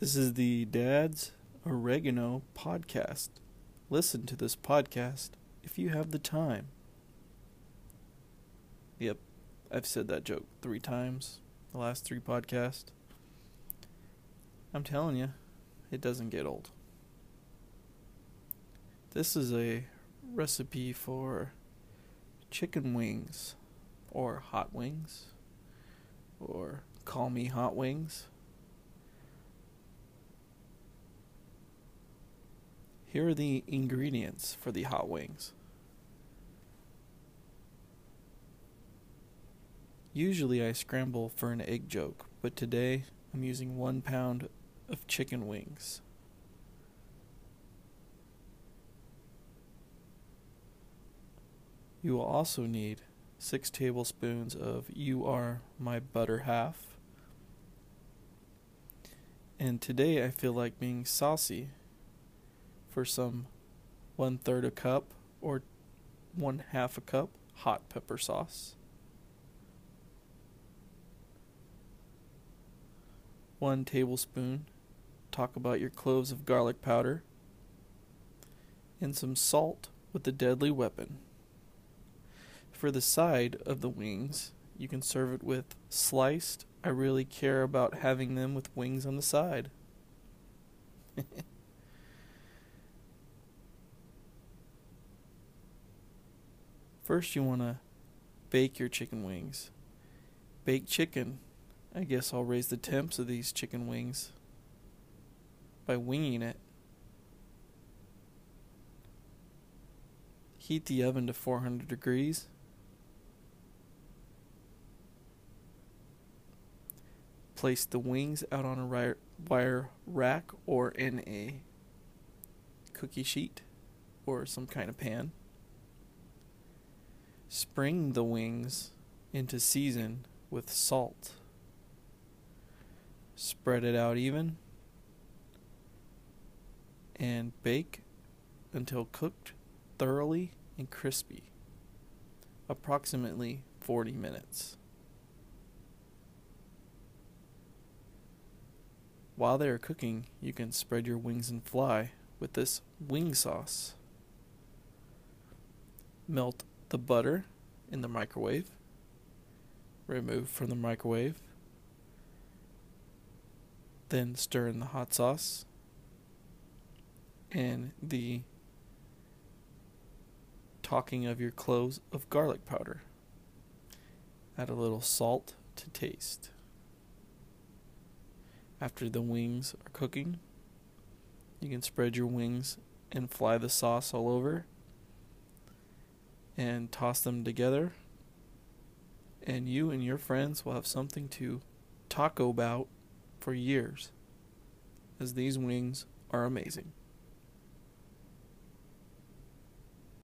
This is the Dad's Oregano podcast. Listen to this podcast if you have the time. Yep, I've said that joke three times the last three podcasts. I'm telling you, it doesn't get old. This is a recipe for chicken wings, or hot wings, or call me hot wings. Here are the ingredients for the hot wings. Usually I scramble for an egg joke, but today I'm using one pound of chicken wings. You will also need six tablespoons of You Are My Butter Half. And today I feel like being saucy for some one third a cup or one half a cup hot pepper sauce. One tablespoon, talk about your cloves of garlic powder, and some salt with the deadly weapon. For the side of the wings, you can serve it with sliced. I really care about having them with wings on the side. First, you want to bake your chicken wings. Bake chicken. I guess I'll raise the temps of these chicken wings by winging it. Heat the oven to 400 degrees. Place the wings out on a wire rack or in a cookie sheet or some kind of pan spring the wings into season with salt. Spread it out even and bake until cooked thoroughly and crispy, approximately 40 minutes. While they are cooking, you can spread your wings and fly with this wing sauce. Melt the butter in the microwave, remove from the microwave, then stir in the hot sauce and the talking of your cloves of garlic powder. Add a little salt to taste. After the wings are cooking, you can spread your wings and fly the sauce all over and toss them together. And you and your friends will have something to talk about for years, as these wings are amazing.